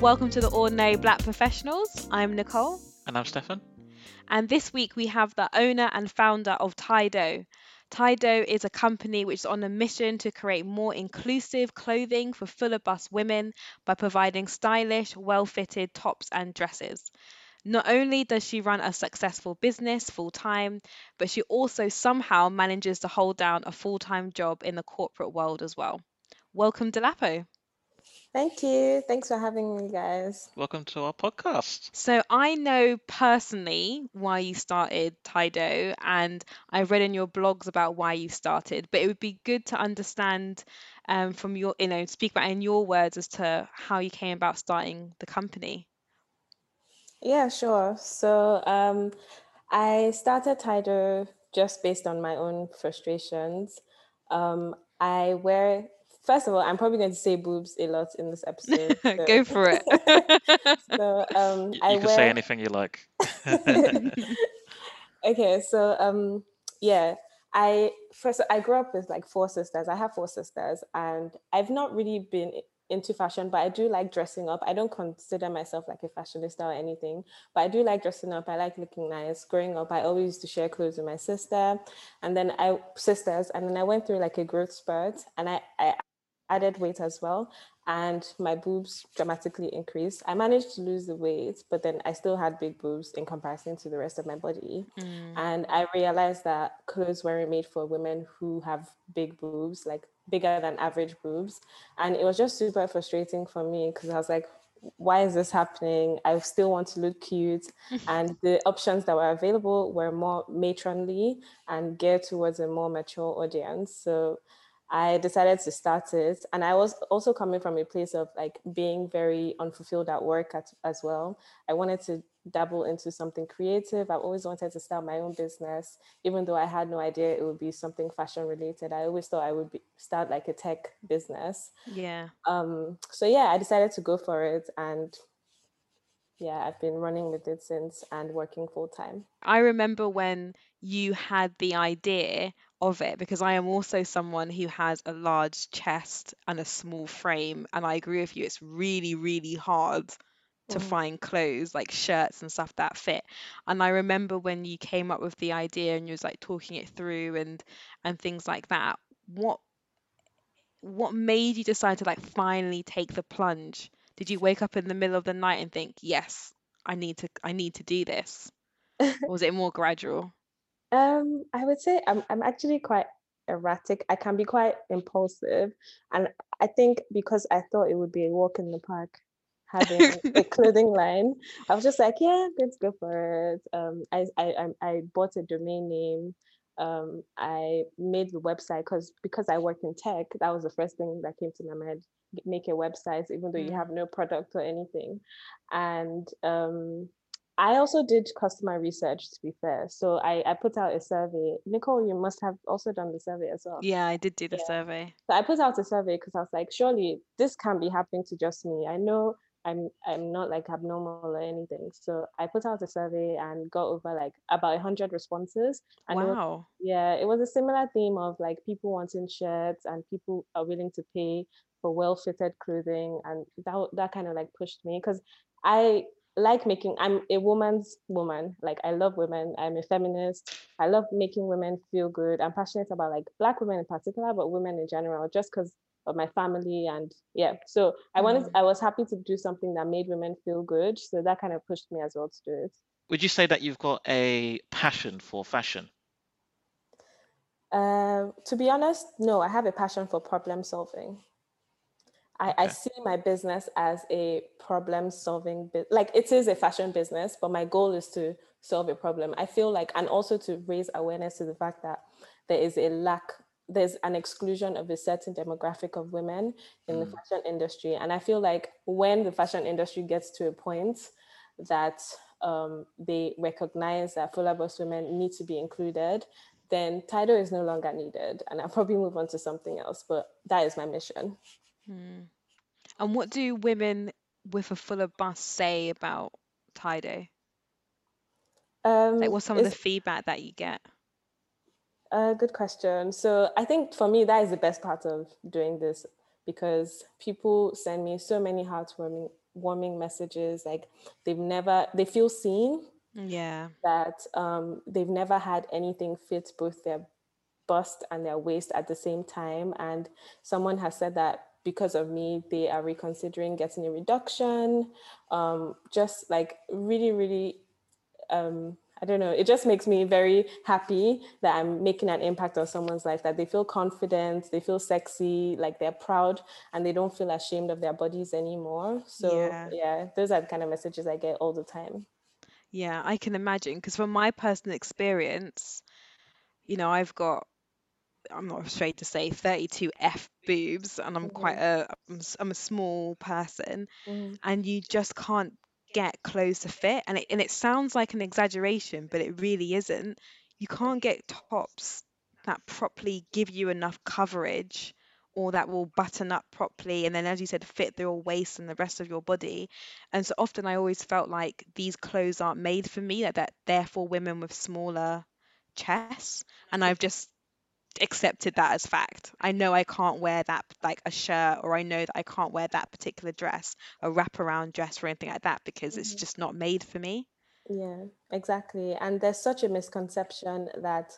Welcome to the Ordinary Black Professionals. I'm Nicole, And I'm Stefan. and this week we have the owner and founder of Tido. Tido is a company which is on a mission to create more inclusive clothing for fuller bust women by providing stylish, well fitted tops and dresses. Not only does she run a successful business full time, but she also somehow manages to hold down a full time job in the corporate world as well. Welcome, Delapo. Thank you. Thanks for having me, guys. Welcome to our podcast. So I know personally why you started Tido, and I read in your blogs about why you started. But it would be good to understand um, from your, you know, speak about in your words as to how you came about starting the company. Yeah, sure. So um, I started Tido just based on my own frustrations. Um, I wear, first of all, I'm probably going to say boobs a lot in this episode. so- Go for it. so um, I you can wear. say anything you like. okay, so um, yeah, I first I grew up with like four sisters. I have four sisters, and I've not really been into fashion, but I do like dressing up. I don't consider myself like a fashionista or anything, but I do like dressing up. I like looking nice. Growing up, I always used to share clothes with my sister, and then I sisters, and then I went through like a growth spurt, and I I added weight as well and my boobs dramatically increased. I managed to lose the weight, but then I still had big boobs in comparison to the rest of my body. Mm. And I realized that clothes weren't made for women who have big boobs, like bigger than average boobs. And it was just super frustrating for me because I was like, why is this happening? I still want to look cute. and the options that were available were more matronly and geared towards a more mature audience. So I decided to start it. And I was also coming from a place of like being very unfulfilled at work at, as well. I wanted to dabble into something creative. I always wanted to start my own business, even though I had no idea it would be something fashion related. I always thought I would be, start like a tech business. Yeah. Um, so yeah, I decided to go for it. And yeah, I've been running with it since and working full time. I remember when you had the idea of it because I am also someone who has a large chest and a small frame. And I agree with you, it's really, really hard to Mhm. find clothes like shirts and stuff that fit. And I remember when you came up with the idea and you was like talking it through and and things like that. What what made you decide to like finally take the plunge? Did you wake up in the middle of the night and think, yes, I need to I need to do this? Or was it more gradual? Um, I would say I'm I'm actually quite erratic. I can be quite impulsive, and I think because I thought it would be a walk in the park having a clothing line, I was just like, yeah, let's go for it. Um, I I I bought a domain name. Um, I made the website because because I work in tech, that was the first thing that came to my mind. Make a website, even though you Mm. have no product or anything, and um, I also did customer research, to be fair. So I, I put out a survey. Nicole, you must have also done the survey as well. Yeah, I did do the Yeah. survey. So I put out a survey because I was like, surely this can't be happening to just me. I know I'm I'm not like abnormal or anything. So I put out a survey and got over like about 100 responses. And it was, Wow. yeah, it was a similar theme of like people wanting shirts and people are willing to pay for well-fitted clothing, and that that kind of like pushed me because I like making i'm a woman's woman like i love women i'm a feminist i love making women feel good i'm passionate about like black women in particular but women in general just because of my family and yeah so i wanted mm. i was happy to do something that made women feel good so that kind of pushed me as well to do it. Would you say that you've got a passion for fashion? Uh, to be honest no i have a passion for problem solving I, I see my business as a problem solving bit like it is a fashion business but my goal is to solve a problem. I feel like and also to raise awareness to the fact that there is a lack there's an exclusion of a certain demographic of women in mm. the fashion industry. And i feel like when the fashion industry gets to a point that um, they recognize that fuller bust women need to be included then title is no longer needed. And i'll probably move on to something else but that is my mission Hmm. And what do women with a fuller bust say about Tydo? Like, um, what's some of the feedback that you get? a good question so i think for me that is the best part of doing this because people send me so many heartwarming warming messages like they've never they feel seen Yeah. that um, they've never had anything fit both their bust and their waist at the same time and someone has said that because of me, they are reconsidering getting a reduction. Um, just like really, really, um, I don't know, it just makes me very happy that I'm making an impact on someone's life, that they feel confident, they feel sexy, like they're proud, and they don't feel ashamed of their bodies anymore. So, yeah, yeah those are the kind of messages I get all the time. Yeah, I can imagine because from my personal experience, you know, I've got I'm not afraid to say 32 F boobs, and I'm quite Mm-hmm. a I'm a small person, Mm. and you just can't get clothes to fit. And it and it sounds like an exaggeration, but it really isn't. You can't get tops that properly give you enough coverage or that will button up properly and then as you said fit your waist and the rest of your body. And so often I always felt like these clothes aren't made for me, that that they're for women with smaller chests. And I've just accepted that as fact. I know I can't wear that like a shirt, or I know that I can't wear that particular dress, a wraparound dress, or anything like that because it's Mhm. just not made for me. Yeah, exactly. And there's such a misconception that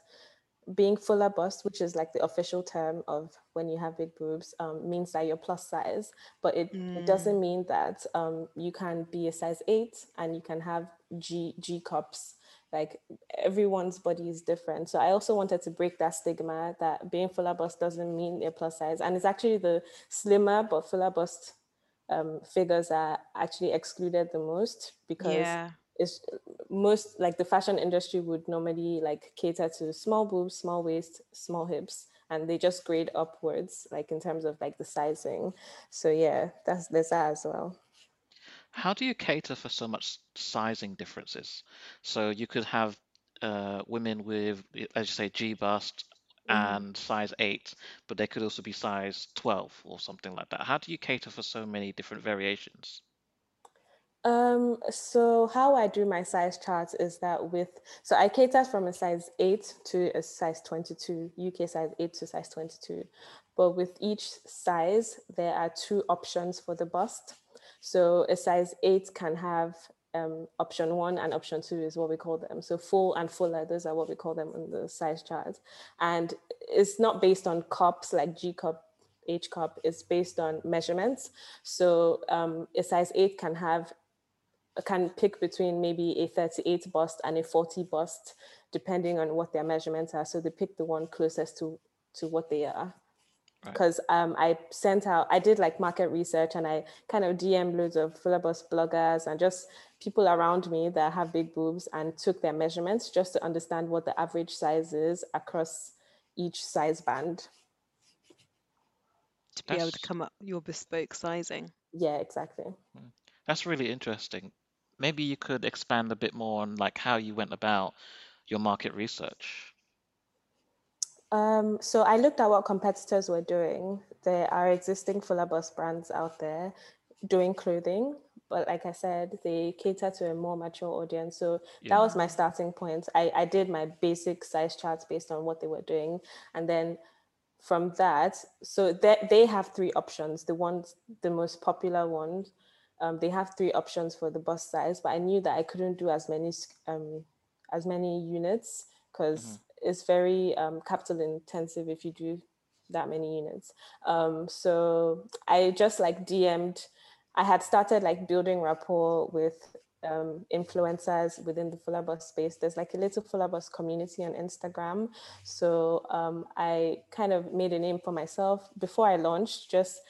being fuller bust, which is like the official term of when you have big boobs, um, means that you're plus size. But it, it Mm, doesn't mean that um, you can be a size eight and you can have G G cups. Like everyone's body is different. So I also wanted to break that stigma that being fuller bust doesn't mean a plus size. And it's actually the slimmer but fuller bust um, figures are actually excluded the most because yeah. it's most like the fashion industry would normally like cater to small boobs, small waist, small hips, and they just grade upwards, like in terms of like the sizing. So yeah, that's there's that as well. How do you cater for so much sizing differences? So you could have uh, women with, as you say, G bust Mhm. and size 8, but they could also be size 12 or something like that. How do you cater for so many different variations? Um, so how I do my size charts is that with so I cater from a size 8 to a size 22, UK size 8 to size 22. But with each size, there are two options for the bust. So a size 8 can have um, option one and option two is what we call them. So full and fuller, those are what we call them in the size chart. And it's not based on cups like G cup, H cup, it's based on measurements. So um, a size 8 can have can pick between maybe a 38 bust and a 40 bust, depending on what their measurements are. So they pick the one closest to to what they are. Right. Because um, I sent out, I did like market research and I kind of DM loads of fuller bust bloggers and just people around me that have big boobs and took their measurements just to understand what the average size is across each size band. To be able to come up with your bespoke sizing. Yeah, exactly. that's really interesting. Maybe you could expand a bit more on like how you went about your market research. Um, so I looked at what competitors were doing. There are existing fuller bust brands out there doing clothing, but like I said, they cater to a more mature audience. So that was my starting point. I, I did my basic size charts based on what they were doing. And then from that, so they, they have three options. The ones, the most popular ones, um, they have three options for the bust size, but I knew that I couldn't do as many um, as many units because it's very um, capital intensive if you do that many units. Um, so I just like DM'd. I had started like building rapport with um, influencers within the Fuller Bust space. There's like a little Fuller Bust community on Instagram. So um, I kind of made a name for myself before I launched, just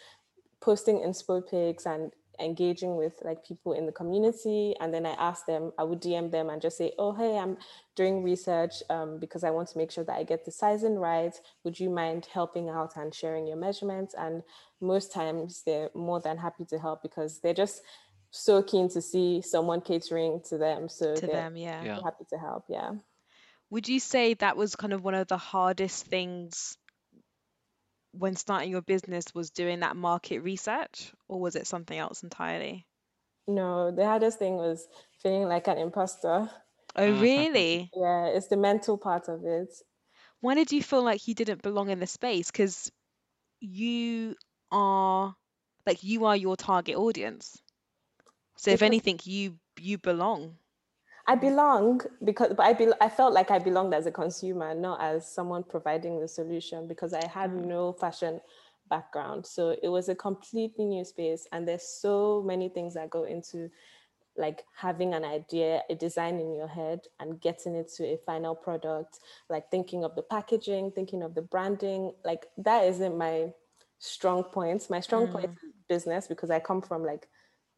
posting inspo pics and engaging with like people in the community and then i asked them i would dm them and just say oh hey i'm doing research um, because i want to make sure that i get the sizing right. Would you mind helping out and sharing your measurements? And most times they're more than happy to help because they're just so keen to see someone catering to them. So to them yeah. yeah. happy to help yeah. Would you say that was kind of one of the hardest things when starting your business was doing that market research or was it something else entirely? No, the hardest thing was feeling like an imposter. Oh, mm. really? yeah, it's the mental part of it. Why did you feel like you didn't belong in the space? Because you are like you are your target audience. So if anything, you you belong. I belong because, but I be, I felt like I belonged as a consumer, not as someone providing the solution because I had mm. no fashion background. So it was a completely new space, and there's so many things that go into like having an idea, a design in your head, and getting it to a final product. Like thinking of the packaging, thinking of the branding. Like that isn't my strong points. My strong mm. point is business because I come from like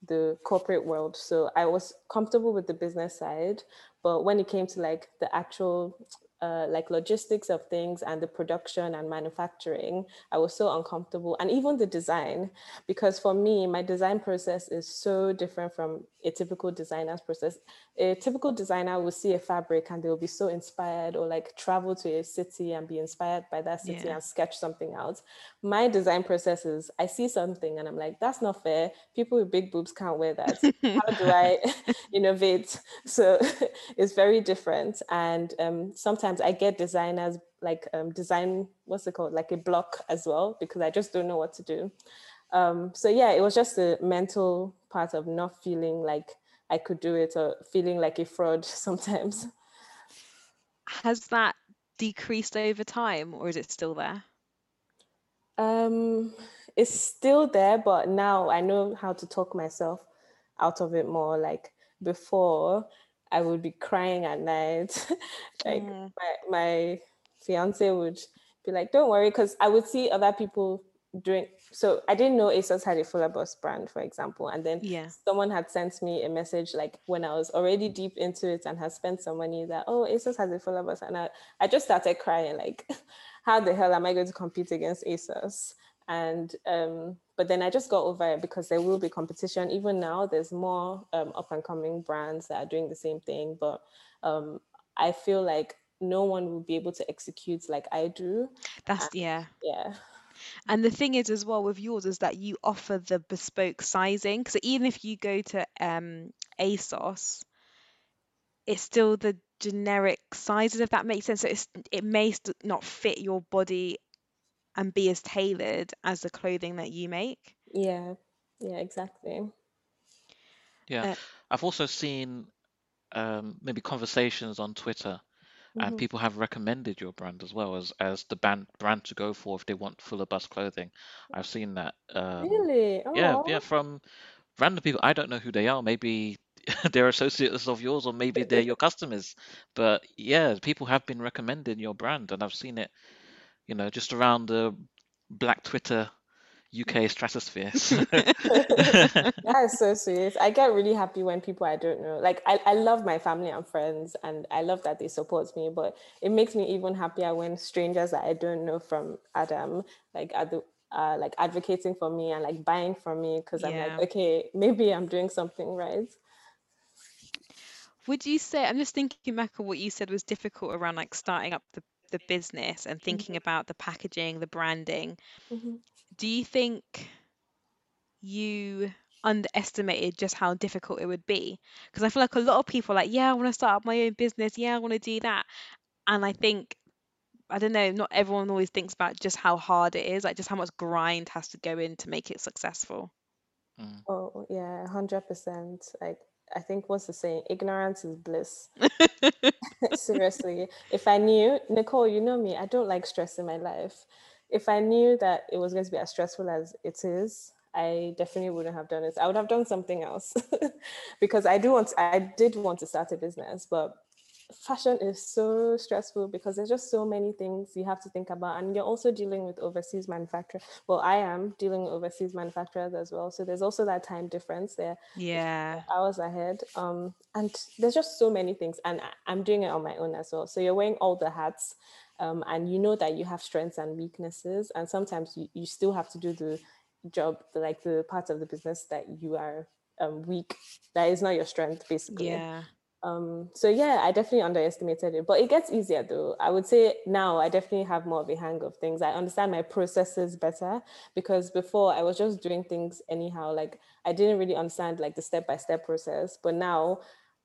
the corporate world. So I was comfortable with the business side, but when it came to like the actual uh, like logistics of things and the production and manufacturing, I was so uncomfortable. And even the design, because for me, my design process is so different from a typical designer's process. A typical designer will see a fabric and they'll be so inspired or like travel to a city and be inspired by that city yeah. and sketch something out. My design process is I see something and I'm like, that's not fair. People with big boobs can't wear that. How do I innovate? So it's very different. And um, sometimes I get designers like um, design, what's it called? Like a block as well, because I just don't know what to do. Um, so yeah, it was just the mental part of not feeling like I could do it or feeling like a fraud sometimes. Has that decreased over time or is it still there? Um, it's still there, but now I know how to talk myself out of it more. Like before, I would be crying at night. like mm. my, my fiance would be like, don't worry, because I would see other people doing so I didn't know ASOS had a Fuller Bust brand, for example. And then yeah. someone had sent me a message like when I was already deep into it and had spent some money that, oh, ASOS has a Fuller Bust. And I, I just started crying, like, how the hell am I going to compete against ASOS? And um, but then I just got over it because there will be competition. Even now, there's more um, up and coming brands that are doing the same thing. But um, I feel like no one will be able to execute like I do. That's and, yeah. Yeah. And the thing is, as well, with yours, is that you offer the bespoke sizing. Because even if you go to um, ASOS, it's still the generic sizes, if that makes sense. So it's, it may st- not fit your body and be as tailored as the clothing that you make. Yeah, yeah, exactly. Yeah, uh, I've also seen um, maybe conversations on Twitter and mm-hmm. people have recommended your brand as well as as the band brand to go for if they want Fuller Bust clothing. I've seen that. Um, really? Yeah, yeah, from random people. I don't know who they are. Maybe they're associates of yours, or maybe they're your customers. But yeah, people have been recommending your brand, and I've seen it. You know, just around the Black Twitter UK stratosphere. that is so sweet. I get really happy when people I don't know, like I, I love my family and friends and I love that they support me, but it makes me even happier when strangers that I don't know from Adam, like are the uh, like advocating for me and like buying from me because yeah. I'm like, okay, maybe I'm doing something right. Would you say I'm just thinking back on what you said was difficult around like starting up the the business and thinking mm-hmm. about the packaging, the branding. Mm-hmm do you think you underestimated just how difficult it would be? Because I feel like a lot of people are like, yeah, I want to start up my own business. Yeah, I want to do that. And I think I don't know, not everyone always thinks about just how hard it is, like just how much grind has to go in to make it successful. Mm. Oh yeah, hundred percent. Like I think what's the saying? Ignorance is bliss. Seriously. If I knew, Nicole, you know me, I don't like stress in my life. If I knew that it was going to be as stressful as it is, I definitely wouldn't have done it. I would have done something else because I do want I did want to start a business, but fashion is so stressful because there's just so many things you have to think about and you're also dealing with overseas manufacturers well i am dealing with overseas manufacturers as well so there's also that time difference there Yeah. hours ahead um and there's just so many things and I- i'm doing it on my own as well so you're wearing all the hats um, and you know that you have strengths and weaknesses and sometimes you, you still have to do the job the, like the part of the business that you are um, weak that is not your strength basically Yeah. Um, so yeah, I definitely underestimated it, but it gets easier though. I would say now I definitely have more of a hang of things. I understand my processes better because before I was just doing things anyhow. Like I didn't really understand like the step by step process, but now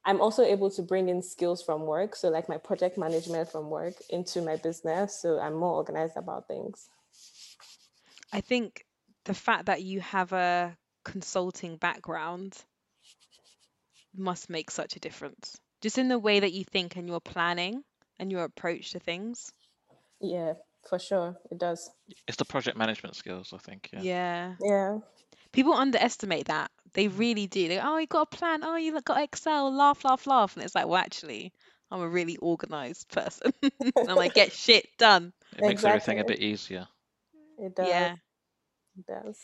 I'm also able to bring in skills from work. So like my project management from work into my business. So I'm more organized about things. I think the fact that you have a consulting background must make such a difference. Just in the way that you think and your planning and your approach to things. Yeah, for sure. It does. It's the project management skills, I think. Yeah. Yeah. Yeah. People underestimate that. They really do. They go, oh, you got a plan. Oh, you got Excel. Laugh, laugh, laugh. And it's like, well, actually, I'm a really organized person. and I'm like, get shit done. It makes everything a bit easier. It does. Yeah. It does.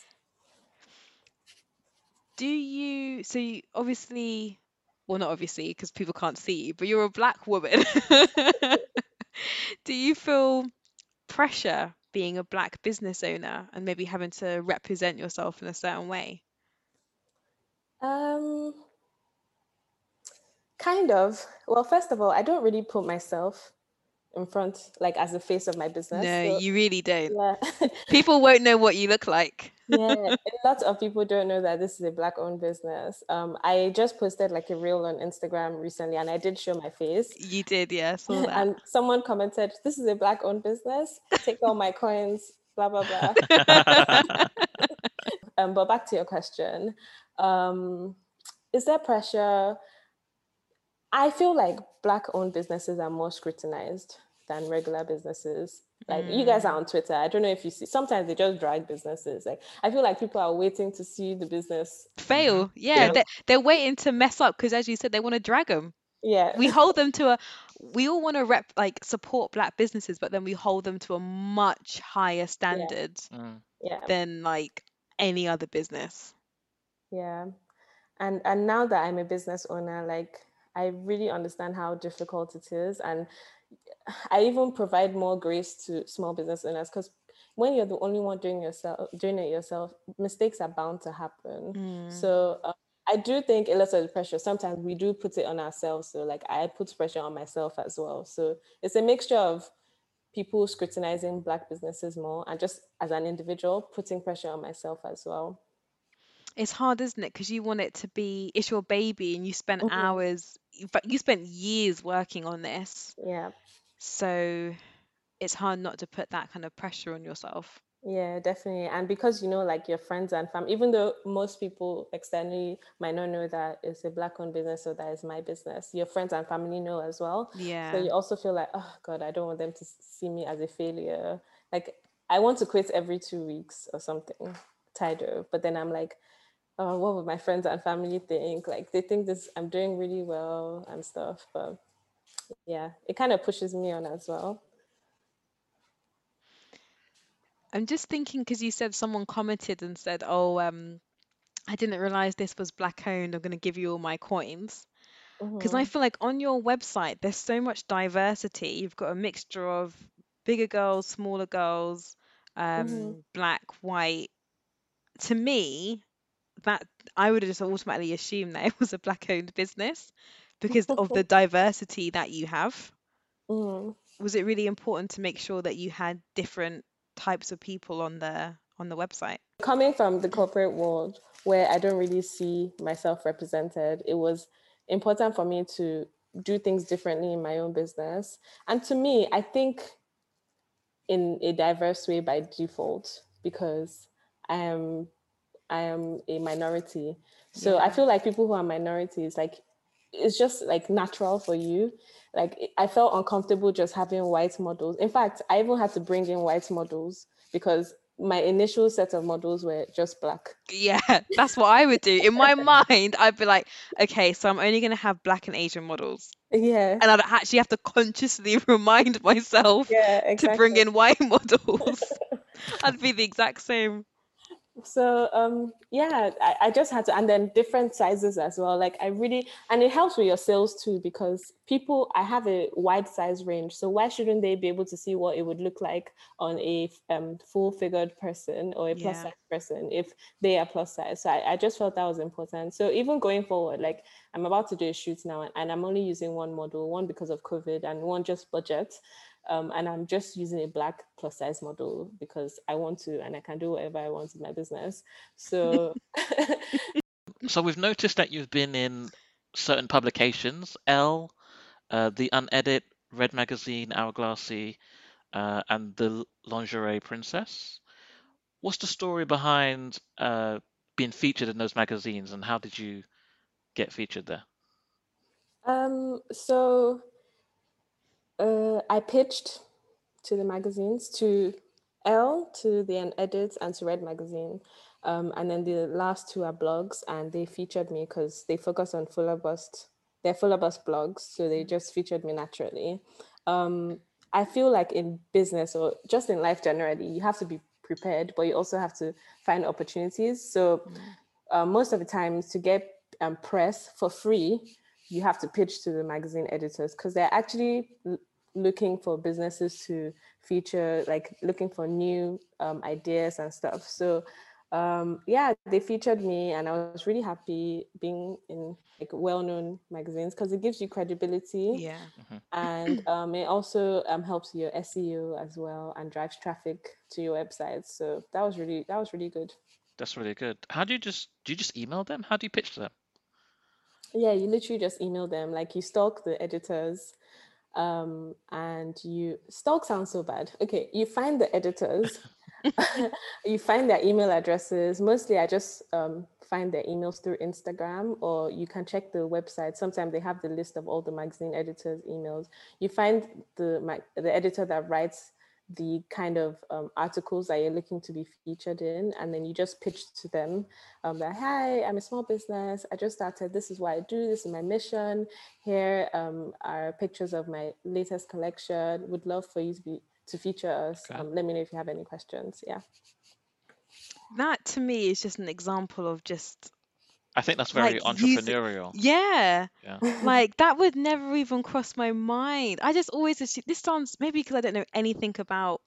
Do you, so you obviously, well, not obviously, because people can't see you, but you're a black woman. Do you feel pressure being a black business owner and maybe having to represent yourself in a certain way? Um, kind of. Well, first of all, I don't really put myself in front, like as the face of my business. No, So, you really don't. yeah, People won't know what you look like. yeah. A lot of people don't know that this is a black-owned business. Um, I just posted like a reel on Instagram recently, and I did show my face. You did, yeah, saw that. And someone commented, "This is a black-owned business. Take all my coins." Blah blah blah. um, but back to your question, um, is there pressure? I feel like black-owned businesses are more scrutinized than regular businesses. Like you guys are on Twitter. I don't know if you see. Sometimes they just drag businesses. Like I feel like people are waiting to see the business. Fail. Yeah, Yeah. They're, they're waiting to mess up because, as you said, they want to drag them. Yeah, We hold them to a. We all want to rep like support black businesses, but then we hold them to a much higher standard Mm. yeah, than like any other business. yeah. And and now that I'm a business owner, like I really understand how difficult it is, and I even provide more grace to small business owners because when you're the only one doing yourself doing it yourself, mistakes are bound to happen. So uh, I do think a lot of the pressure sometimes we do put it on ourselves. So like I put pressure on myself as well. So it's a mixture of people scrutinizing black businesses more and just as an individual putting pressure on myself as well. It's hard, isn't it? Because you want it to be. It's your baby, and you spent Mhm. hours. In fact, you spent years working on this, Yeah. So it's hard not to put that kind of pressure on yourself. Yeah, definitely. And because you know, like your friends and family, even though most people externally might not know that it's a black owned business or that is my business, your friends and family know as well. Yeah. So you also feel like, oh God, I don't want them to see me as a failure. Like I want to quit every two weeks or something, tired of. But then I'm like, oh, what would my friends and family think? Like they think this I'm doing really well and stuff. But yeah, it kind of pushes me on as well. I'm just thinking because you said someone commented and said, "Oh, um, I didn't realize this was black owned. I'm going to give you all my coins." Because I Mhm. feel like on your website, there's so much diversity. You've got a mixture of bigger girls, smaller girls, um, Mhm. black, white. To me, that I would have just automatically assumed that it was a black owned business because of the diversity that you have. Mhm. Was it really important to make sure that you had different types of people on the on the website? coming from the corporate world where I don't really see myself represented, it was important for me to do things differently in my own business. And to me, I think in a diverse way by default because I am I am a minority. So I feel like people who are minorities, like it's just like natural for you. Like I felt uncomfortable just having white models. In fact, I even had to bring in white models because my initial set of models were just black. Yeah, that's what I would do. In my mind, I'd be like, okay, so I'm only going to have black and Asian models. Yeah. And I'd actually have to consciously remind myself Yeah, to bring in white models. I'd be the exact same. So um yeah I, I just had to and then different sizes as well. Like i really and it helps with your sales too because people i have a wide size range. So why shouldn't they be able to see what it would look like on a um, full figured person or a plus Yeah. size person if they are plus size? So I, I just felt that was important. So even going forward like i'm about to do a shoot now and, and i'm only using one model one because of covid and one just budget um, and I'm just using a black plus size model because I want to and I can do whatever I want in my business. So So we've noticed that you've been in certain publications, ELLE, uh, the Unedit, Red Magazine, Hourglassy, uh, and the Lingerie Princess. What's the story behind uh, being featured in those magazines, and how did you get featured there? um so uh, I pitched to the magazines to ELLE to the Unedit and to Red Magazine. Um, and then the last two are blogs and they featured me because they focus on fuller bust they're fuller bust blogs so they just featured me naturally. Um, i feel like in business or just in life generally you have to be prepared but you also have to find opportunities. So uh, most of the times to get um, press for free you have to pitch to the magazine editors because they're actually l- looking for businesses to feature like looking for new um, ideas and stuff so um, yeah they featured me and i was really happy being in like well-known magazines because it gives you credibility Yeah. and um, it also um, helps your SEO as well and drives traffic to your website. So that was really that was really good. That's really good. How do you just do you just email them? How do you pitch to them? Yeah, you literally just email them like you stalk the editors, um, and you stalk sounds so bad. Okay, you find the editors, you find their email addresses. Mostly, I just um, find their emails through Instagram, or you can check the website. Sometimes they have the list of all the magazine editors' emails. You find the the editor that writes the kind of um, articles that you're looking to be featured in, and then you just pitch to them um, that, hi, I'm a small business. I just started. This is what I do. This is my mission. Here um, are pictures of my latest collection. Would love for you to be to feature us. Okay. Um, let me know if you have any questions. Yeah. That to me is just an example of just I think that's very like using entrepreneurial. yeah Yeah. like that would never even cross my mind i just always assume this sounds maybe because i don't know anything about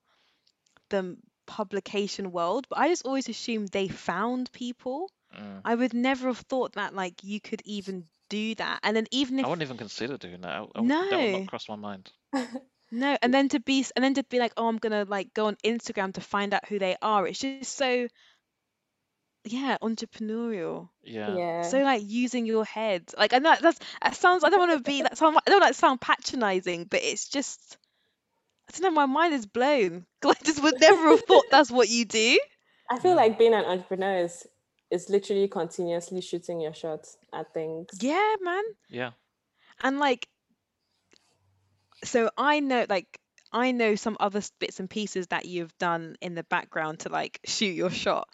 the publication world but i just always assumed they found people Mm. i would never have thought that like you could even do that and then even I wouldn't even consider doing that. I, I would- that would not cross my mind. no and then to be and then to be like oh i'm gonna like go on instagram to find out who they are it's just so yeah entrepreneurial Yeah. Yeah. so like using your head like I know that's that sounds i don't want to be that sound i don't want to sound patronizing but it's just i don't know my mind is blown. i just would never have thought that's what you do I feel like being an entrepreneur is is literally continuously shooting your shot at things. yeah man Yeah. and like so i know like i know some other bits and pieces that you've done in the background to like shoot your shot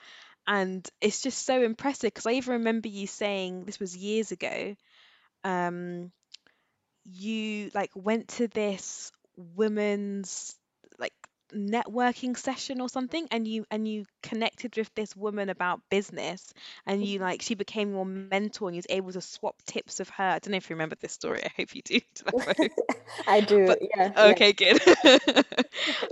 and it's just so impressive because i even remember you saying this was years ago um you like went to this women's like networking session or something and you and you connected with this woman about business and you like she became your mentor and you was able to swap tips of her i don't know if you remember this story i hope you do I do. But- yeah. yeah. okay good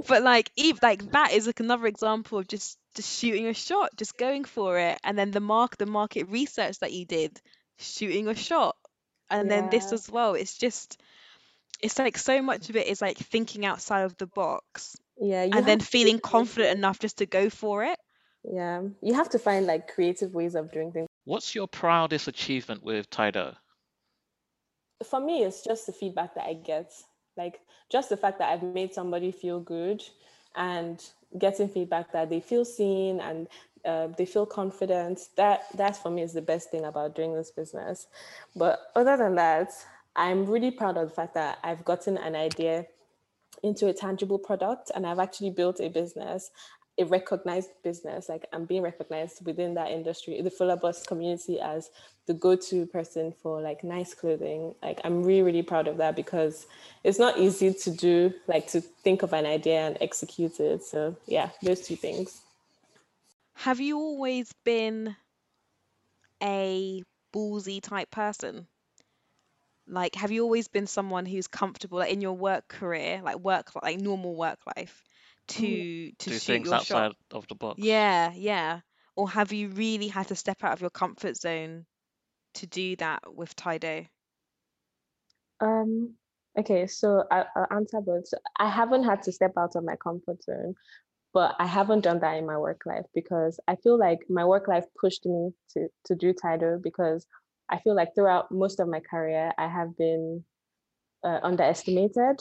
but like eve like that is like another example of just just shooting a shot just going for it and then the mark the market research that you did shooting a shot and then this as well it's just it's like so much of it is like thinking outside of the box Yeah. And then have to feeling confident enough just to go for it Yeah. You have to find like creative ways of doing things. What's your proudest achievement with Tido? For me, it's just the feedback that I get. Like just the fact that I've made somebody feel good and getting feedback that they feel seen and uh, they feel confident. That that for me is the best thing about doing this business. But other than that, I'm really proud of the fact that I've gotten an idea into a tangible product and I've actually built a business a recognized business like i'm being recognized within that industry the fuller bus community as the go-to person for like nice clothing. Like i'm really really proud of that because it's not easy to do like to think of an idea and execute it. So yeah those two things. Have you always been a ballsy type person? Like have you always been someone who's comfortable like, in your work career like work like normal work life to to do shoot things your outside shot. of the box. Yeah, yeah. Or have you really had to step out of your comfort zone to do that with Tydo? Um, okay, so I, I'll answer both. So I haven't had to step out of my comfort zone, but I haven't done that in my work life because I feel like my work life pushed me to to do Tydo because I feel like throughout most of my career I have been uh, underestimated.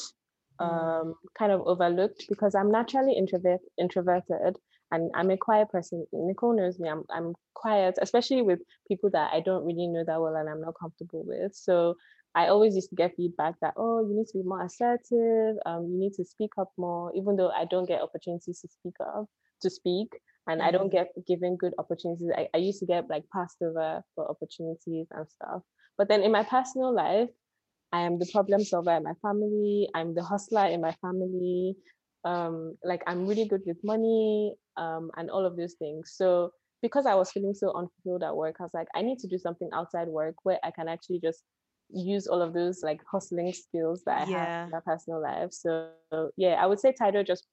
Um, kind of overlooked because I'm naturally introvert introverted and I'm a quiet person. Nicole knows me. I'm I'm quiet, especially with people that I don't really know that well and I'm not comfortable with. So I always used to get feedback that oh you need to be more assertive, um, you need to speak up more, even though I don't get opportunities to speak up to speak and I don't mm. get given good opportunities. I, I used to get like passed over for opportunities and stuff. But then in my personal life, I am the problem solver in my family. I'm the hustler in my family. Um, like I'm really good with money um, and all of those things. So because I was feeling so unfulfilled at work, I was like, I need to do something outside work where I can actually just use all of those like hustling skills that I yeah. have in my personal life. So yeah, I would say Tydo just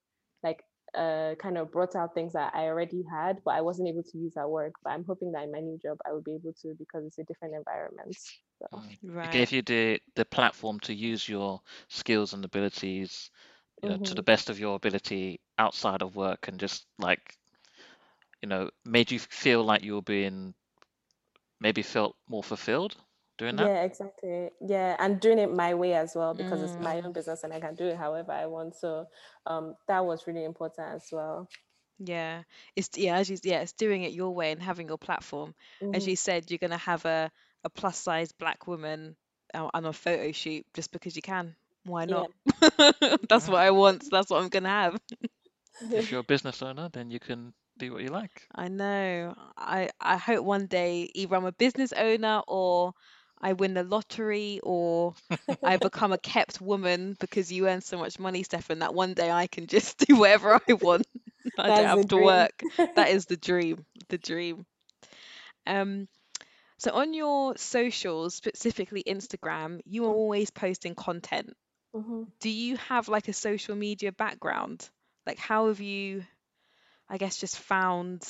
like uh, kind of brought out things that I already had, but I wasn't able to use at work. But I'm hoping that in my new job, I will be able to because it's a different environment. So. Right. It gave you the the platform to use your skills and abilities, you know, mm-hmm. to the best of your ability outside of work, and just like, you know, made you feel like you were being, maybe felt more fulfilled doing that. Yeah, exactly. Yeah, and doing it my way as well because mm. it's my own mm. business and I can do it however I want. So um, that was really important as well. Yeah, it's yeah, as you yeah, it's doing it your way and having your platform. As mm-hmm. you said, you're gonna have a a plus size black woman uh, on a photo shoot just because you can. Why not? Yeah. that's what I want. So that's what I'm gonna have. if you're a business owner, then you can do what you like. I know. I I hope one day either I'm a business owner or I win the lottery or I become a kept woman because you earn so much money, Stefan, that one day I can just do whatever I want. I don't have to dream. work. That is the dream. The dream. Um, so on your socials, specifically Instagram, you are always posting content. Mm-hmm. Do you have like a social media background? Like how have you, I guess, just found